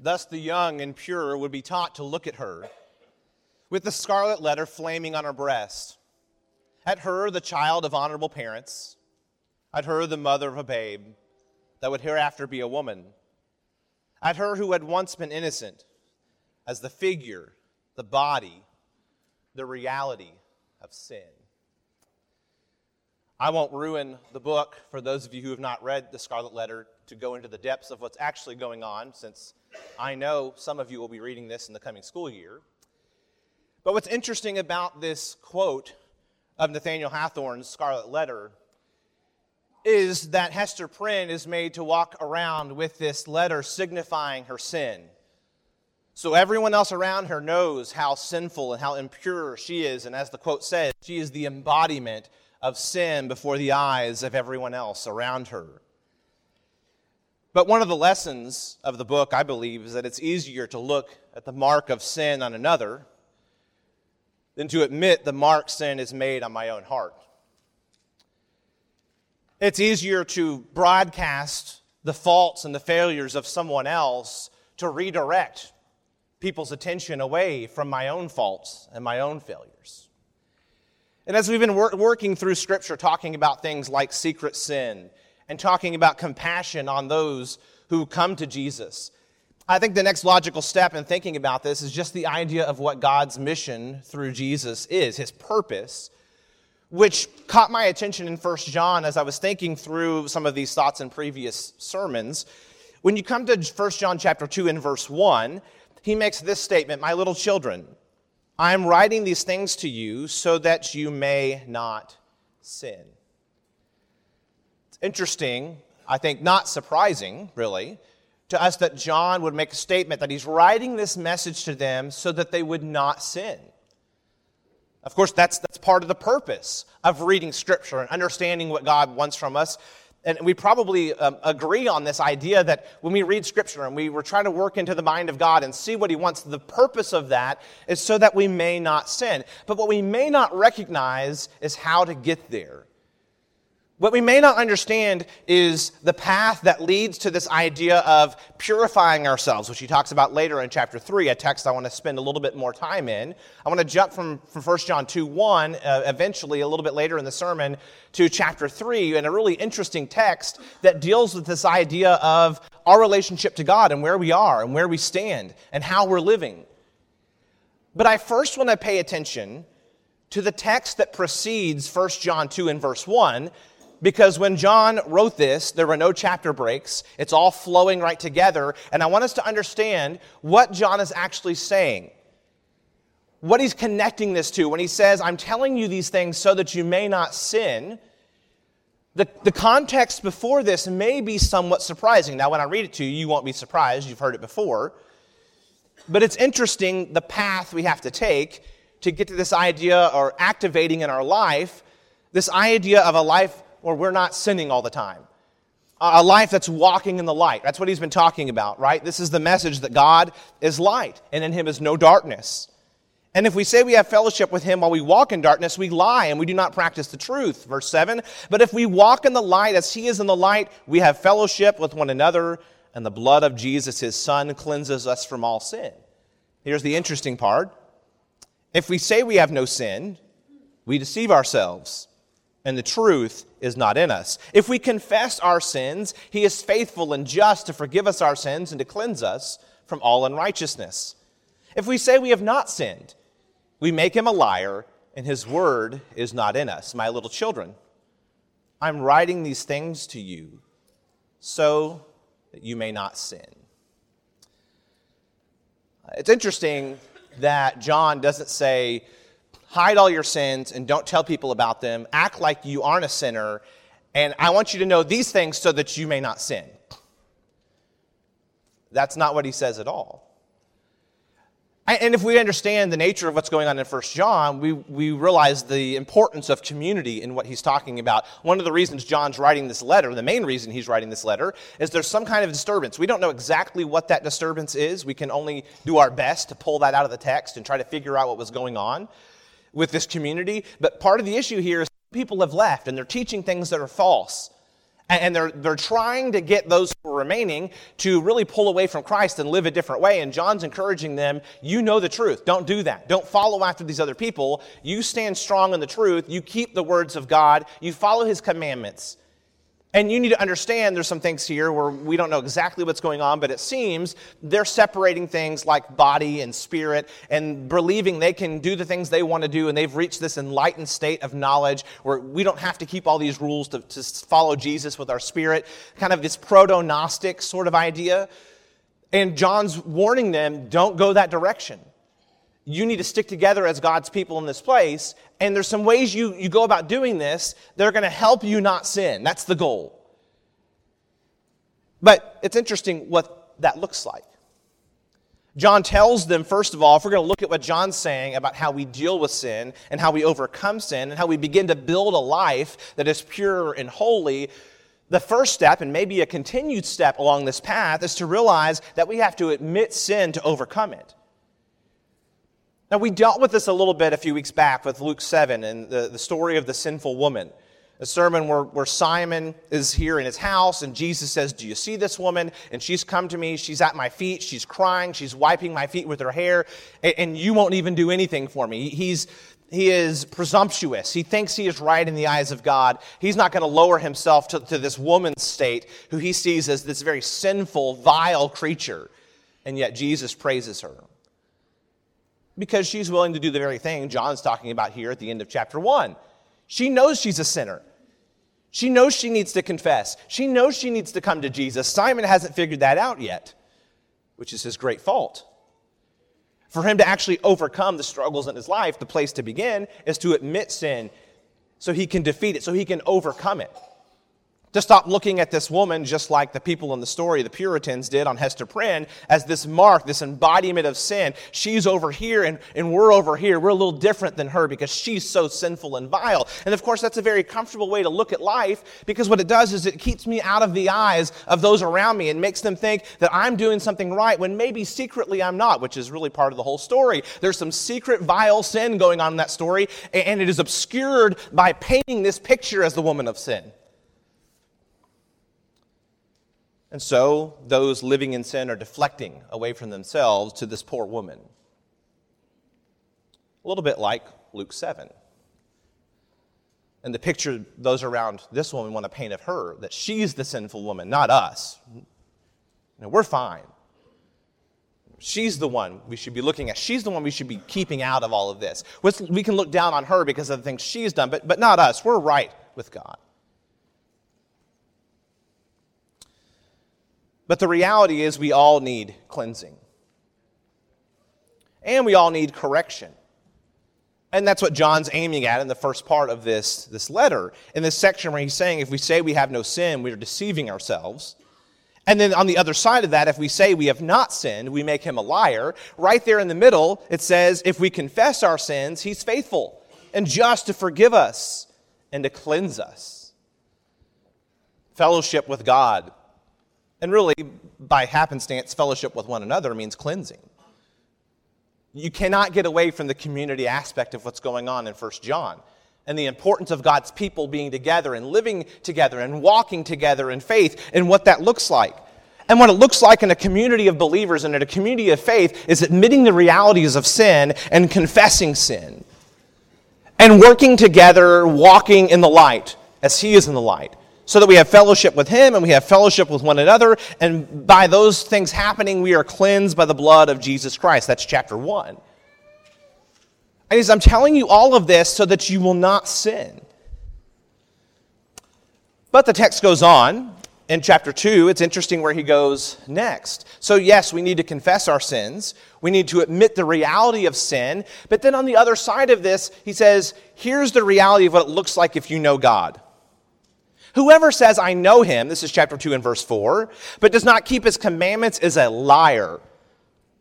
Thus, the young and pure would be taught to look at her, with the scarlet letter flaming on her breast. At her, the child of honorable parents. At her, the mother of a babe that would hereafter be a woman. At her, who had once been innocent, as the figure, the body, the reality of sin. I won't ruin the book for those of you who have not read the Scarlet Letter to go into the depths of what's actually going on, since I know some of you will be reading this in the coming school year. But what's interesting about this quote of Nathaniel Hawthorne's Scarlet Letter is that Hester Prynne is made to walk around with this letter signifying her sin. So everyone else around her knows how sinful and how impure she is. And as the quote says, she is the embodiment of sin before the eyes of everyone else around her. But one of the lessons of the book, I believe, is that it's easier to look at the mark of sin on another than to admit the mark sin is made on my own heart. It's easier to broadcast the faults and the failures of someone else to redirect people's attention away from my own faults and my own failures. And as we've been wor- working through Scripture, talking about things like secret sin and talking about compassion on those who come to Jesus, I think the next logical step in thinking about this is just the idea of what God's mission through Jesus is, his purpose, which caught my attention in 1 John as I was thinking through some of these thoughts in previous sermons. When you come to 1 John chapter 2 and verse 1, he makes this statement, "My little children, I am writing these things to you so that you may not sin." It's interesting, I think not surprising, really, to us that John would make a statement that he's writing this message to them so that they would not sin. Of course, that's, that's part of the purpose of reading Scripture and understanding what God wants from us. And we probably um, agree on this idea that when we read Scripture and we were trying to work into the mind of God and see what He wants, the purpose of that is so that we may not sin. But what we may not recognize is how to get there. What we may not understand is the path that leads to this idea of purifying ourselves, which he talks about later in chapter 3, a text I want to spend a little bit more time in. I want to jump from, from 1 John 2 1, uh, eventually, a little bit later in the sermon, to chapter 3, and a really interesting text that deals with this idea of our relationship to God and where we are and where we stand and how we're living. But I first want to pay attention to the text that precedes 1 John 2 and verse 1 because when John wrote this, there were no chapter breaks. It's all flowing right together. And I want us to understand what John is actually saying. What he's connecting this to when he says, I'm telling you these things so that you may not sin. The, the context before this may be somewhat surprising. Now, when I read it to you, you won't be surprised. You've heard it before. But it's interesting the path we have to take to get to this idea or activating in our life this idea of a life or we're not sinning all the time. A life that's walking in the light. That's what he's been talking about, right? This is the message that God is light, and in him is no darkness. And if we say we have fellowship with him while we walk in darkness, we lie and we do not practice the truth. Verse 7 But if we walk in the light as he is in the light, we have fellowship with one another, and the blood of Jesus, his son, cleanses us from all sin. Here's the interesting part if we say we have no sin, we deceive ourselves and the truth is not in us. If we confess our sins, he is faithful and just to forgive us our sins and to cleanse us from all unrighteousness. If we say we have not sinned, we make him a liar, and his word is not in us. My little children, I'm writing these things to you so that you may not sin. It's interesting that John doesn't say, hide all your sins and don't tell people about them. Act like you aren't a sinner. And I want you to know these things so that you may not sin. That's not what he says at all. And if we understand the nature of what's going on in 1 John, we, we realize the importance of community in what he's talking about. One of the reasons John's writing this letter, the main reason he's writing this letter, is there's some kind of disturbance. We don't know exactly what that disturbance is. We can only do our best to pull that out of the text and try to figure out what was going on with this community. But part of the issue here is people have left and they're teaching things that are false. And they're, they're trying to get those who are remaining to really pull away from Christ and live a different way. And John's encouraging them, you know the truth. Don't do that. Don't follow after these other people. You stand strong in the truth. You keep the words of God. You follow his commandments. And you need to understand there's some things here where we don't know exactly what's going on, but it seems they're separating things like body and spirit and believing they can do the things they want to do, and they've reached this enlightened state of knowledge where we don't have to keep all these rules to, to follow Jesus with our spirit, kind of this proto Gnostic sort of idea. And John's warning them don't go that direction you need to stick together as God's people in this place. And there's some ways you, you go about doing this that are going to help you not sin. That's the goal. But it's interesting what that looks like. John tells them, first of all, if we're going to look at what John's saying about how we deal with sin and how we overcome sin and how we begin to build a life that is pure and holy, the first step, and maybe a continued step along this path, is to realize that we have to admit sin to overcome it. Now, we dealt with this a little bit a few weeks back with Luke 7 and the, the story of the sinful woman. A sermon where, where Simon is here in his house, and Jesus says, Do you see this woman? And she's come to me. She's at my feet. She's crying. She's wiping my feet with her hair. And, and you won't even do anything for me. He's, he is presumptuous. He thinks he is right in the eyes of God. He's not going to lower himself to, to this woman's state, who he sees as this very sinful, vile creature. And yet Jesus praises her because she's willing to do the very thing John's talking about here at the end of chapter 1. She knows she's a sinner. She knows she needs to confess. She knows she needs to come to Jesus. Simon hasn't figured that out yet, which is his great fault. For him to actually overcome the struggles in his life, the place to begin is to admit sin so he can defeat it, so he can overcome it to stop looking at this woman just like the people in the story, the Puritans did on Hester Prynne, as this mark, this embodiment of sin. She's over here and, and we're over here. We're a little different than her because she's so sinful and vile. And of course, that's a very comfortable way to look at life because what it does is it keeps me out of the eyes of those around me and makes them think that I'm doing something right when maybe secretly I'm not, which is really part of the whole story. There's some secret vile sin going on in that story, and it is obscured by painting this picture as the woman of sin. And so those living in sin are deflecting away from themselves to this poor woman. A little bit like Luke 7. And the picture those around this woman want to paint of her that she's the sinful woman, not us. You know, we're fine. She's the one we should be looking at. She's the one we should be keeping out of all of this. We can look down on her because of the things she's done, but, but not us. We're right with God. But the reality is, we all need cleansing. And we all need correction. And that's what John's aiming at in the first part of this, this letter. In this section where he's saying, if we say we have no sin, we are deceiving ourselves. And then on the other side of that, if we say we have not sinned, we make him a liar. Right there in the middle, it says, if we confess our sins, he's faithful and just to forgive us and to cleanse us. Fellowship with God and really, by happenstance, fellowship with one another means cleansing. You cannot get away from the community aspect of what's going on in 1 John and the importance of God's people being together and living together and walking together in faith and what that looks like. And what it looks like in a community of believers and in a community of faith is admitting the realities of sin and confessing sin. And working together, walking in the light as He is in the light so that we have fellowship with him and we have fellowship with one another. And by those things happening, we are cleansed by the blood of Jesus Christ. That's chapter 1. And he says, I'm telling you all of this so that you will not sin. But the text goes on. In chapter 2, it's interesting where he goes next. So, yes, we need to confess our sins. We need to admit the reality of sin. But then on the other side of this, he says, here's the reality of what it looks like if you know God. Whoever says, I know him, this is chapter 2 and verse 4, but does not keep his commandments is a liar,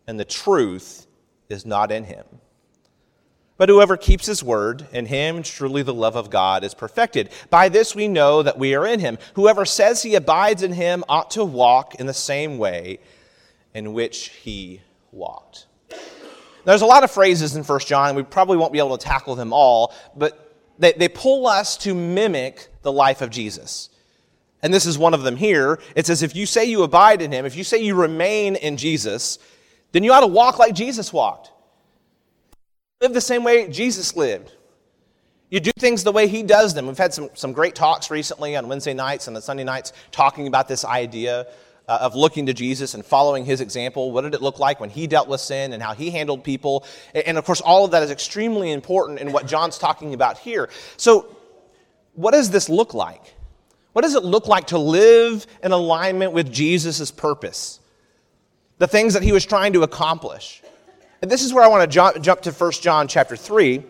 and the truth is not in him. But whoever keeps his word, in him truly the love of God is perfected. By this we know that we are in him. Whoever says he abides in him ought to walk in the same way in which he walked. Now, There's a lot of phrases in 1 John. We probably won't be able to tackle them all, but they, they pull us to mimic the life of Jesus. And this is one of them here. It says, if you say you abide in him, if you say you remain in Jesus, then you ought to walk like Jesus walked. Live the same way Jesus lived. You do things the way he does them. We've had some, some great talks recently on Wednesday nights and on Sunday nights talking about this idea uh, of looking to Jesus and following his example. What did it look like when he dealt with sin and how he handled people? And of course, all of that is extremely important in what John's talking about here. So, what does this look like? What does it look like to live in alignment with Jesus' purpose? The things that he was trying to accomplish. And this is where I want to jump to 1 John chapter 3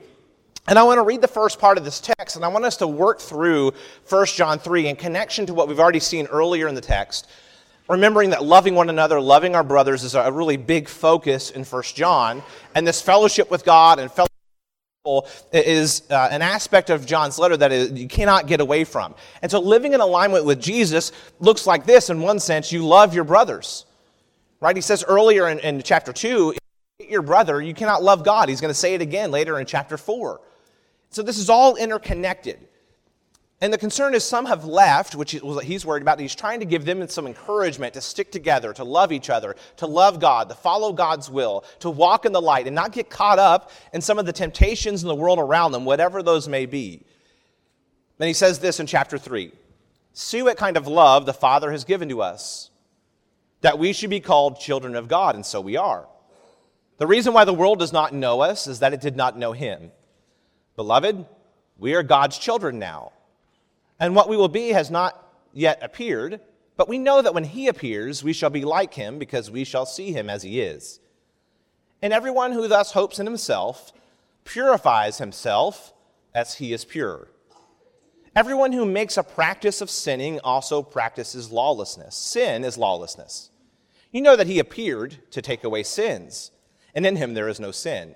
and I want to read the first part of this text, and I want us to work through 1 John 3 in connection to what we've already seen earlier in the text, remembering that loving one another, loving our brothers is a really big focus in 1 John, and this fellowship with God and fellowship is uh, an aspect of John's letter that is, you cannot get away from. And so living in alignment with Jesus looks like this in one sense you love your brothers. Right? He says earlier in, in chapter 2, you your brother, you cannot love God. He's going to say it again later in chapter 4. So this is all interconnected. And the concern is some have left, which he's worried about. He's trying to give them some encouragement to stick together, to love each other, to love God, to follow God's will, to walk in the light, and not get caught up in some of the temptations in the world around them, whatever those may be. Then he says this in chapter 3 See what kind of love the Father has given to us, that we should be called children of God, and so we are. The reason why the world does not know us is that it did not know him. Beloved, we are God's children now. And what we will be has not yet appeared, but we know that when he appears, we shall be like him because we shall see him as he is. And everyone who thus hopes in himself purifies himself as he is pure. Everyone who makes a practice of sinning also practices lawlessness. Sin is lawlessness. You know that he appeared to take away sins, and in him there is no sin.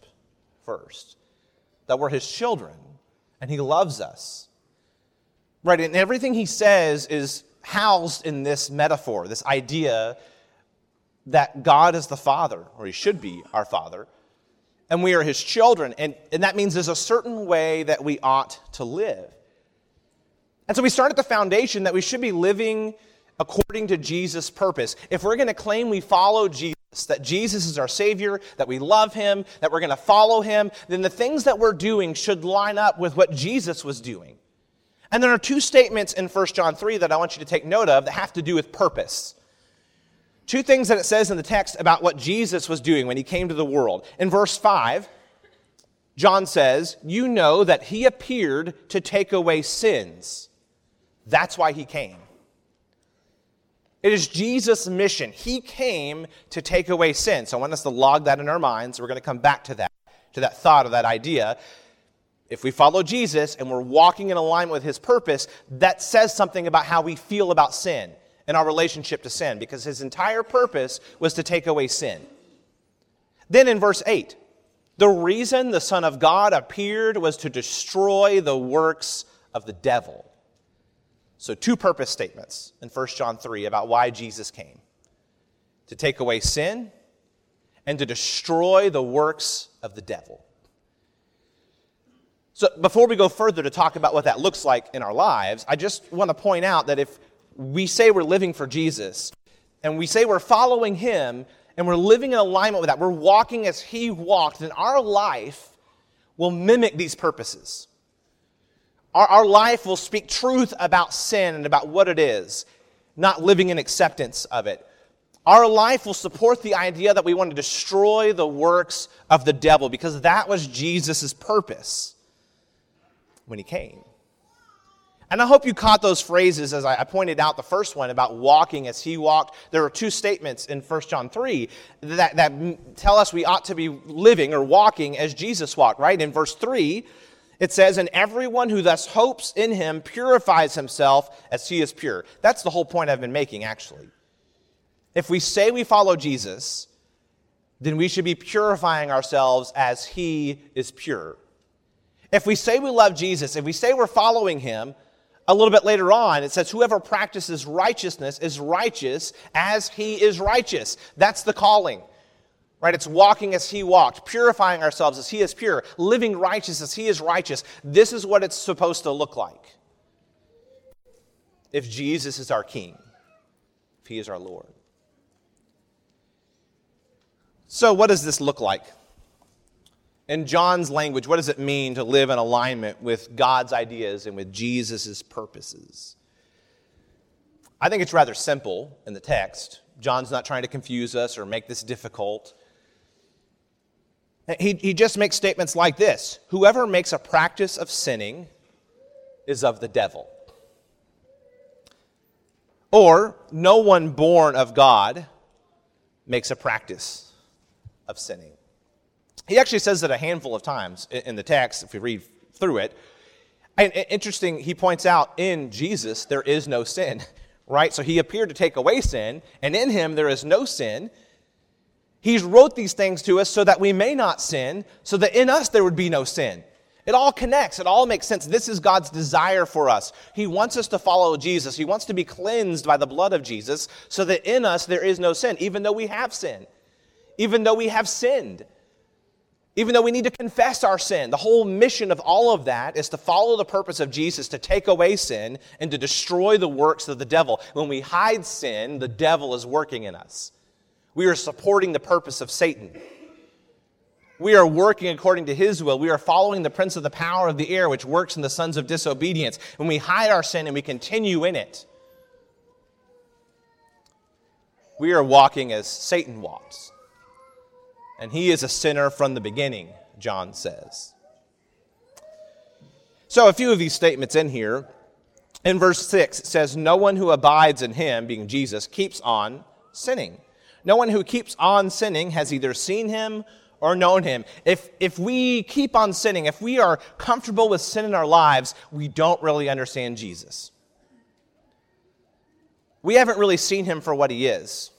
first, that we're his children and he loves us. Right, and everything he says is housed in this metaphor, this idea that God is the Father, or he should be our Father, and we are his children. And, and that means there's a certain way that we ought to live. And so we start at the foundation that we should be living according to Jesus' purpose. If we're going to claim we follow Jesus, that Jesus is our Savior, that we love Him, that we're going to follow Him, then the things that we're doing should line up with what Jesus was doing. And there are two statements in 1 John 3 that I want you to take note of that have to do with purpose. Two things that it says in the text about what Jesus was doing when He came to the world. In verse 5, John says, You know that He appeared to take away sins. That's why He came. It is Jesus' mission. He came to take away sin. So I want us to log that in our minds. We're going to come back to that, to that thought or that idea. If we follow Jesus and we're walking in alignment with his purpose, that says something about how we feel about sin and our relationship to sin, because his entire purpose was to take away sin. Then in verse 8, the reason the Son of God appeared was to destroy the works of the devil. So, two purpose statements in 1 John 3 about why Jesus came to take away sin and to destroy the works of the devil. So, before we go further to talk about what that looks like in our lives, I just want to point out that if we say we're living for Jesus and we say we're following Him and we're living in alignment with that, we're walking as He walked, then our life will mimic these purposes. Our, our life will speak truth about sin and about what it is, not living in acceptance of it. our life will support the idea that we want to destroy the works of the devil because that was Jesus' purpose when he came. And I hope you caught those phrases as I pointed out the first one about walking as he walked. There are two statements in 1 John 3 that, that tell us we ought to be living or walking as Jesus walked, right? In verse 3, it says, And everyone who thus hopes in him purifies himself as he is pure. That's the whole point I've been making, actually. If we say we follow Jesus, then we should be purifying ourselves as he is pure. If we say we love Jesus, if we say we're following him, a little bit later on, it says, Whoever practices righteousness is righteous as he is righteous. That's the calling. Right? It's walking as he walked, purifying ourselves as he is pure, living righteous as he is righteous. This is what it's supposed to look like. If Jesus is our king, if he is our Lord. So, what does this look like? In John's language, what does it mean to live in alignment with God's ideas and with Jesus' purposes? I think it's rather simple in the text. John's not trying to confuse us or make this difficult. He, he just makes statements like this Whoever makes a practice of sinning is of the devil. Or, no one born of God makes a practice of sinning. He actually says it a handful of times in the text, if we read through it. And interesting, he points out in Jesus there is no sin, right? So he appeared to take away sin, and in him there is no sin. He's wrote these things to us so that we may not sin, so that in us there would be no sin. It all connects. It all makes sense. This is God's desire for us. He wants us to follow Jesus. He wants to be cleansed by the blood of Jesus so that in us there is no sin, even though we have sin, even though we have sinned, even though we need to confess our sin. The whole mission of all of that is to follow the purpose of Jesus to take away sin and to destroy the works of the devil. When we hide sin, the devil is working in us. We are supporting the purpose of Satan. We are working according to his will. We are following the prince of the power of the air, which works in the sons of disobedience. When we hide our sin and we continue in it, we are walking as Satan walks. And he is a sinner from the beginning, John says. So, a few of these statements in here. In verse 6, it says, No one who abides in him, being Jesus, keeps on sinning. No one who keeps on sinning has either seen him or known him. If, if we keep on sinning, if we are comfortable with sin in our lives, we don't really understand Jesus. We haven't really seen him for what he is.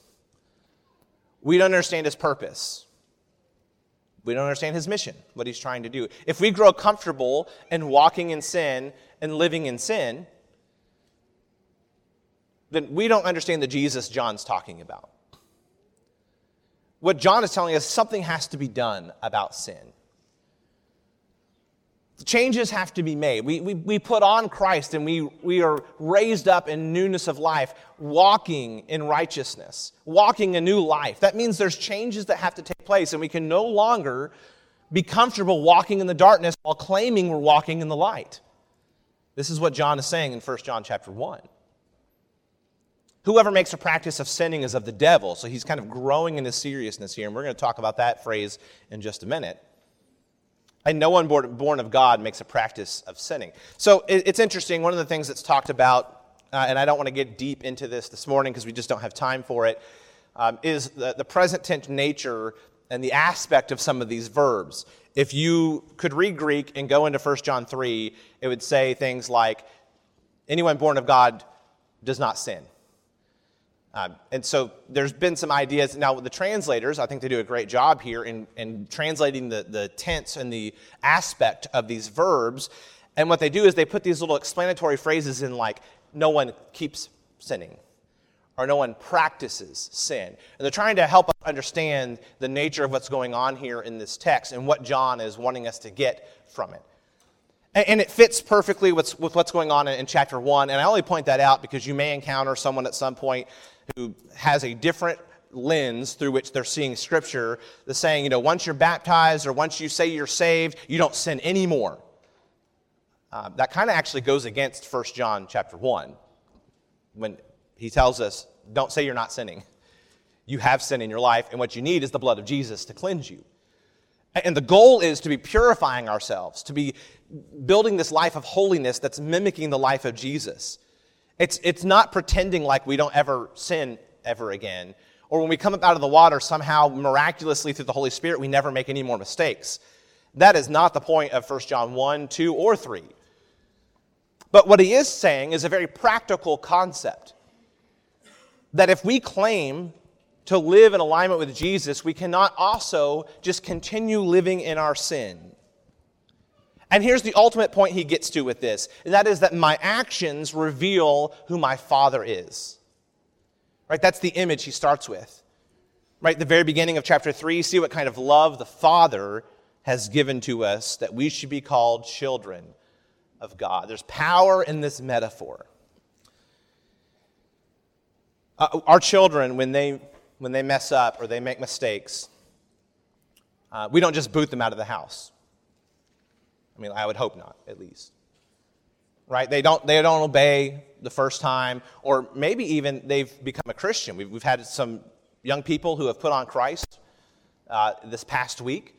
We don't understand his purpose. We don't understand his mission, what he's trying to do. If we grow comfortable in walking in sin and living in sin, then we don't understand the Jesus John's talking about what John is telling us something has to be done about sin. Changes have to be made. We, we, we put on Christ and we, we are raised up in newness of life, walking in righteousness, walking a new life. That means there's changes that have to take place, and we can no longer be comfortable walking in the darkness while claiming we're walking in the light. This is what John is saying in 1 John chapter 1. Whoever makes a practice of sinning is of the devil. So he's kind of growing in his seriousness here, and we're going to talk about that phrase in just a minute. And no one born of God makes a practice of sinning. So it's interesting. One of the things that's talked about, uh, and I don't want to get deep into this this morning because we just don't have time for it, um, is the, the present tense nature and the aspect of some of these verbs. If you could read Greek and go into 1 John 3, it would say things like, anyone born of God does not sin. Um, and so there's been some ideas. Now, the translators, I think they do a great job here in, in translating the, the tense and the aspect of these verbs. And what they do is they put these little explanatory phrases in, like, no one keeps sinning, or no one practices sin. And they're trying to help us understand the nature of what's going on here in this text and what John is wanting us to get from it. And it fits perfectly with, what's going on in, chapter one. And I only point that out because you may encounter someone at some point who has a different lens through which they're seeing scripture the saying you know once you're baptized or once you say you're saved you don't sin anymore uh, that kind of actually goes against 1 john chapter 1 when he tells us don't say you're not sinning You have sin in your life, and what you need is the blood of Jesus to cleanse you. And the goal is to be purifying ourselves, to be building this life of holiness that's mimicking the life of Jesus. It's, it's not pretending like we don't ever sin ever again, or when we come up out of the water, somehow miraculously through the Holy Spirit, we never make any more mistakes. That is not the point of 1 John 1, 2, or 3. But what he is saying is a very practical concept that if we claim to live in alignment with Jesus, we cannot also just continue living in our sin. And here's the ultimate point he gets to with this, and that is that my actions reveal who my Father is. Right? That's the image he starts with. Right? The very beginning of chapter 3, see what kind of love the Father has given to us that we should be called children of God. There's power in this metaphor. Uh, our children, when they, when they mess up or they make mistakes, uh, we don't just boot them out of the house. I mean, I would hope not, at least. Right? They don't, they don't obey the first time, or maybe even they've become a Christian. We've, we've had some young people who have put on Christ uh, this past week.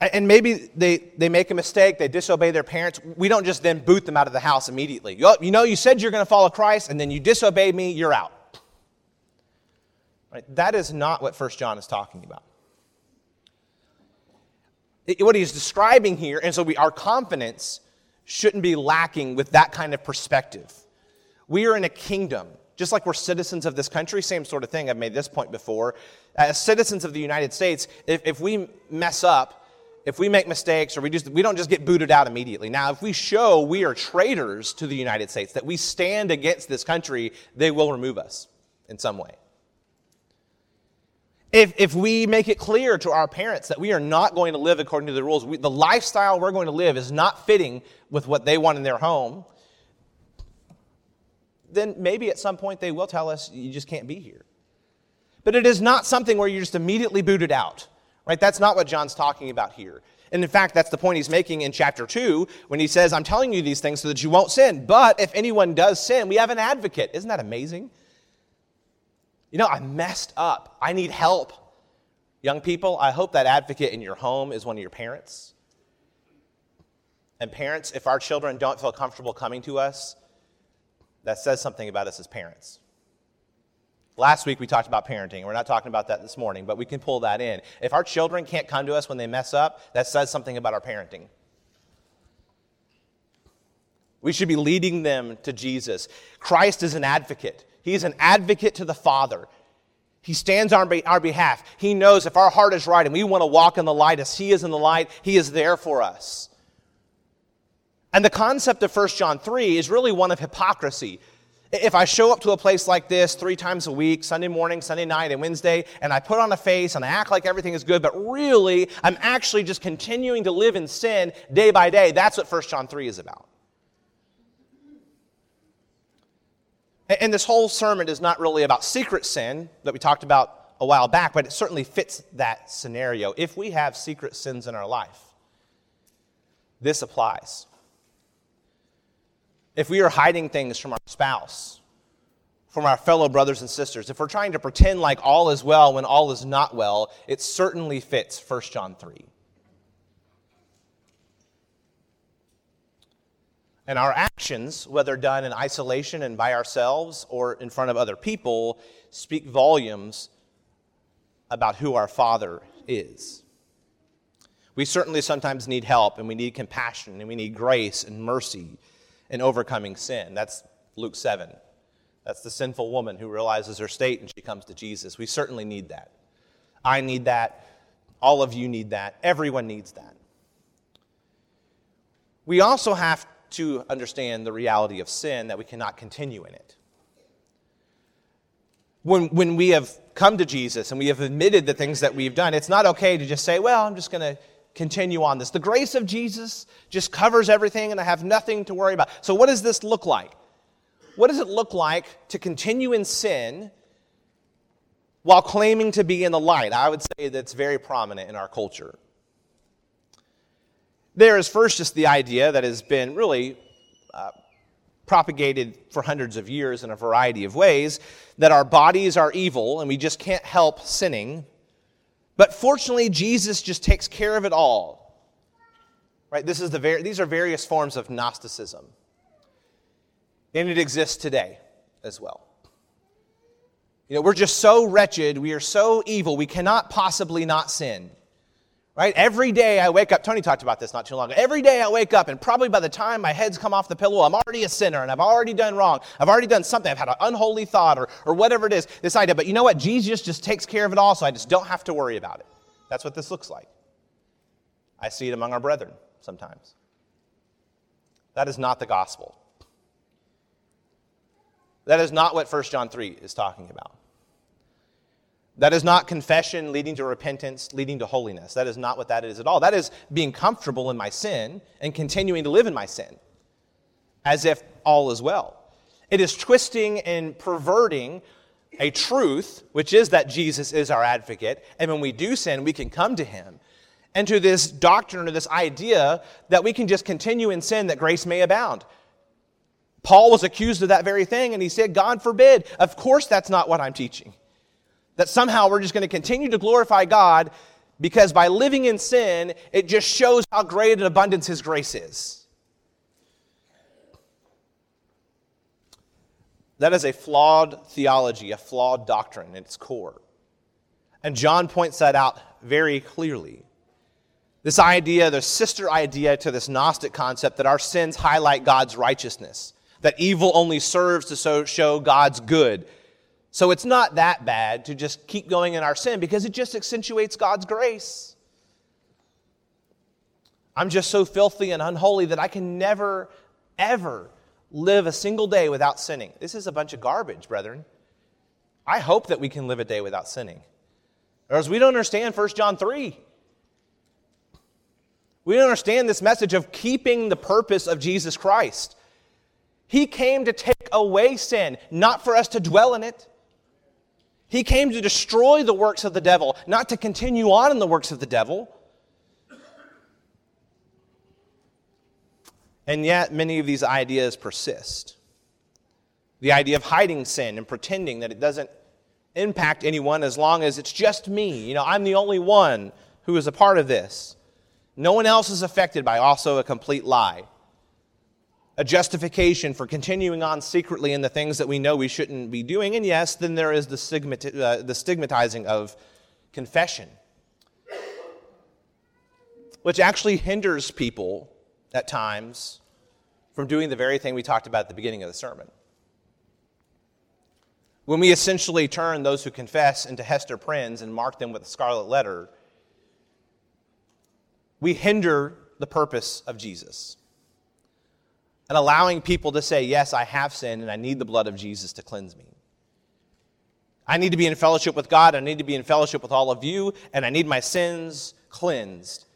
And maybe they, they make a mistake, they disobey their parents. We don't just then boot them out of the house immediately. You know, you said you're going to follow Christ, and then you disobey me, you're out. Right? That is not what 1 John is talking about. What he's describing here, and so we, our confidence shouldn't be lacking with that kind of perspective. We are in a kingdom, just like we're citizens of this country, same sort of thing. I've made this point before. As citizens of the United States, if, if we mess up, if we make mistakes or we just we don't just get booted out immediately. Now, if we show we are traitors to the United States, that we stand against this country, they will remove us in some way. If, if we make it clear to our parents that we are not going to live according to the rules, we, the lifestyle we're going to live is not fitting with what they want in their home, then maybe at some point they will tell us you just can't be here. But it is not something where you're just immediately booted out, right? That's not what John's talking about here. And in fact, that's the point he's making in chapter 2 when he says, I'm telling you these things so that you won't sin. But if anyone does sin, we have an advocate. Isn't that amazing? You know, I messed up. I need help. Young people, I hope that advocate in your home is one of your parents. And parents, if our children don't feel comfortable coming to us, that says something about us as parents. Last week we talked about parenting. We're not talking about that this morning, but we can pull that in. If our children can't come to us when they mess up, that says something about our parenting. We should be leading them to Jesus. Christ is an advocate. He's an advocate to the Father. He stands on our behalf. He knows if our heart is right and we want to walk in the light as He is in the light, He is there for us. And the concept of 1 John 3 is really one of hypocrisy. If I show up to a place like this three times a week, Sunday morning, Sunday night, and Wednesday, and I put on a face and I act like everything is good, but really I'm actually just continuing to live in sin day by day, that's what 1 John 3 is about. And this whole sermon is not really about secret sin that we talked about a while back, but it certainly fits that scenario. If we have secret sins in our life, this applies. If we are hiding things from our spouse, from our fellow brothers and sisters, if we're trying to pretend like all is well when all is not well, it certainly fits 1 John 3. And our actions, whether done in isolation and by ourselves or in front of other people, speak volumes about who our Father is. We certainly sometimes need help and we need compassion and we need grace and mercy in overcoming sin. That's Luke 7. That's the sinful woman who realizes her state and she comes to Jesus. We certainly need that. I need that. All of you need that. Everyone needs that. We also have to understand the reality of sin, that we cannot continue in it. When, when we have come to Jesus and we have admitted the things that we've done, it's not okay to just say, well, I'm just going to continue on this. The grace of Jesus just covers everything and I have nothing to worry about. So, what does this look like? What does it look like to continue in sin while claiming to be in the light? I would say that's very prominent in our culture. There is first just the idea that has been really uh, propagated for hundreds of years in a variety of ways, that our bodies are evil and we just can't help sinning. But fortunately, Jesus just takes care of it all. Right? This is the ver- these are various forms of Gnosticism. And it exists today as well. You know, we're just so wretched, we are so evil, we cannot possibly not sin. Right? Every day I wake up, Tony talked about this not too long ago. Every day I wake up, and probably by the time my head's come off the pillow, I'm already a sinner and I've already done wrong. I've already done something. I've had an unholy thought or, or whatever it is, this idea. But you know what? Jesus just takes care of it all, so I just don't have to worry about it. That's what this looks like. I see it among our brethren sometimes. That is not the gospel. That is not what 1 John 3 is talking about. That is not confession leading to repentance, leading to holiness. That is not what that is at all. That is being comfortable in my sin and continuing to live in my sin as if all is well. It is twisting and perverting a truth, which is that Jesus is our advocate, and when we do sin, we can come to him. And to this doctrine or this idea that we can just continue in sin that grace may abound. Paul was accused of that very thing, and he said, God forbid. Of course, that's not what I'm teaching that somehow we're just going to continue to glorify God because by living in sin, it just shows how great an abundance His grace is. That is a flawed theology, a flawed doctrine at its core. And John points that out very clearly. This idea, the sister idea to this Gnostic concept that our sins highlight God's righteousness, that evil only serves to show God's good, so it's not that bad to just keep going in our sin because it just accentuates God's grace. I'm just so filthy and unholy that I can never, ever live a single day without sinning. This is a bunch of garbage, brethren. I hope that we can live a day without sinning. Or else we don't understand 1 John 3. We don't understand this message of keeping the purpose of Jesus Christ. He came to take away sin, not for us to dwell in it. He came to destroy the works of the devil, not to continue on in the works of the devil. And yet, many of these ideas persist. The idea of hiding sin and pretending that it doesn't impact anyone as long as it's just me. You know, I'm the only one who is a part of this. No one else is affected by also a complete lie a justification for continuing on secretly in the things that we know we shouldn't be doing. And yes, then there is the, uh, the stigmatizing of confession, which actually hinders people at times from doing the very thing we talked about at the beginning of the sermon. When we essentially turn those who confess into Hester Prynnes and mark them with a scarlet letter, we hinder the purpose of Jesus and allowing people to say, Yes, I have sinned and I need the blood of Jesus to cleanse me. I need to be in fellowship with God, I need to be in fellowship with all of you, and I need my sins cleansed.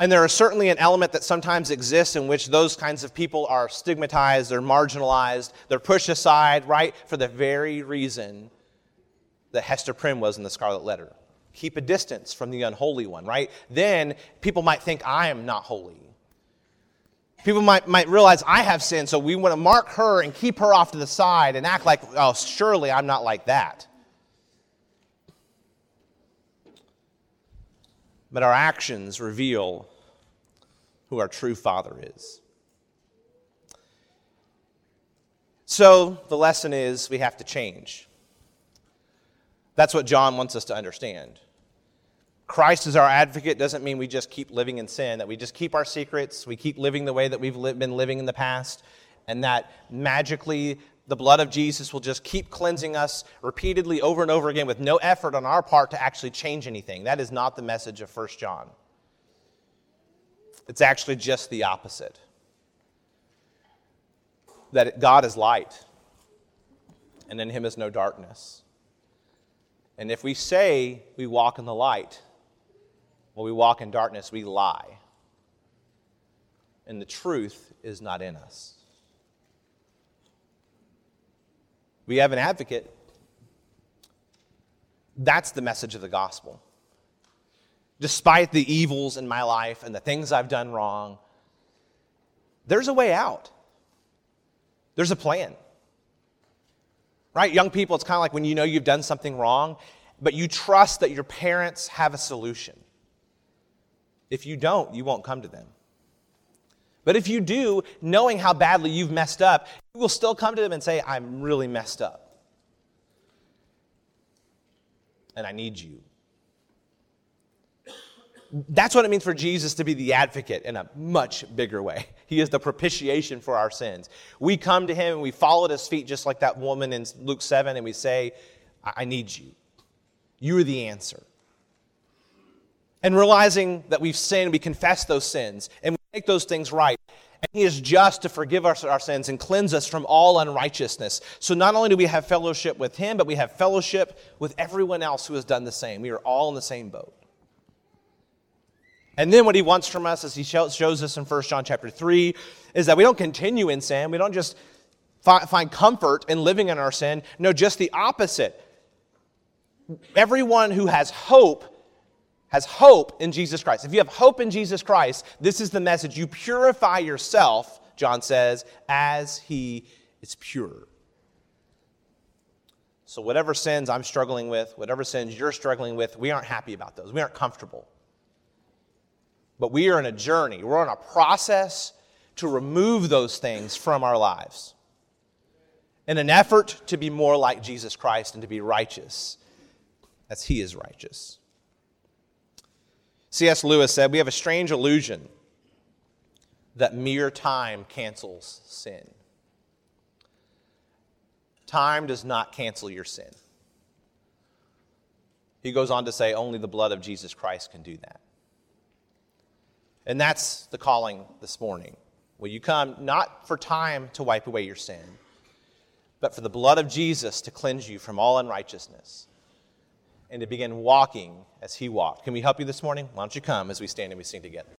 And there is certainly an element that sometimes exists in which those kinds of people are stigmatized, they're marginalized, they're pushed aside, right, for the very reason that Hester Prynne was in the Scarlet Letter. Keep a distance from the unholy one, right? Then people might think I am not holy. People might, might realize I have sinned, so we want to mark her and keep her off to the side and act like, oh, surely I'm not like that. But our actions reveal who our true Father is. So the lesson is we have to change. That's what John wants us to understand. Christ is our advocate doesn't mean we just keep living in sin, that we just keep our secrets, we keep living the way that we've been living in the past, and that magically the blood of Jesus will just keep cleansing us repeatedly over and over again with no effort on our part to actually change anything. That is not the message of 1 John. It's actually just the opposite that God is light, and in him is no darkness. And if we say we walk in the light, when we walk in darkness, we lie. And the truth is not in us. We have an advocate. That's the message of the gospel. Despite the evils in my life and the things I've done wrong, there's a way out. There's a plan. Right? Young people, it's kind of like when you know you've done something wrong, but you trust that your parents have a solution. If you don't, you won't come to them. But if you do, knowing how badly you've messed up, you will still come to them and say, I'm really messed up. And I need you. That's what it means for Jesus to be the advocate in a much bigger way. He is the propitiation for our sins. We come to him and we fall at his feet, just like that woman in Luke 7, and we say, I need you. You are the answer. And realizing that we've sinned, we confess those sins and we make those things right. And he is just to forgive us our sins and cleanse us from all unrighteousness. So not only do we have fellowship with him, but we have fellowship with everyone else who has done the same. We are all in the same boat. And then what he wants from us, as he shows us in 1 John chapter 3, is that we don't continue in sin. We don't just find comfort in living in our sin. No, just the opposite. Everyone who has hope has hope in Jesus Christ. If you have hope in Jesus Christ, this is the message. You purify yourself, John says, as he is pure. So, whatever sins I'm struggling with, whatever sins you're struggling with, we aren't happy about those. We aren't comfortable. But we are in a journey, we're on a process to remove those things from our lives in an effort to be more like Jesus Christ and to be righteous as he is righteous. C.S. Lewis said, We have a strange illusion that mere time cancels sin. Time does not cancel your sin. He goes on to say, Only the blood of Jesus Christ can do that. And that's the calling this morning. Will you come not for time to wipe away your sin, but for the blood of Jesus to cleanse you from all unrighteousness and to begin walking as he walked? Can we help you this morning? Why don't you come as we stand and we sing together?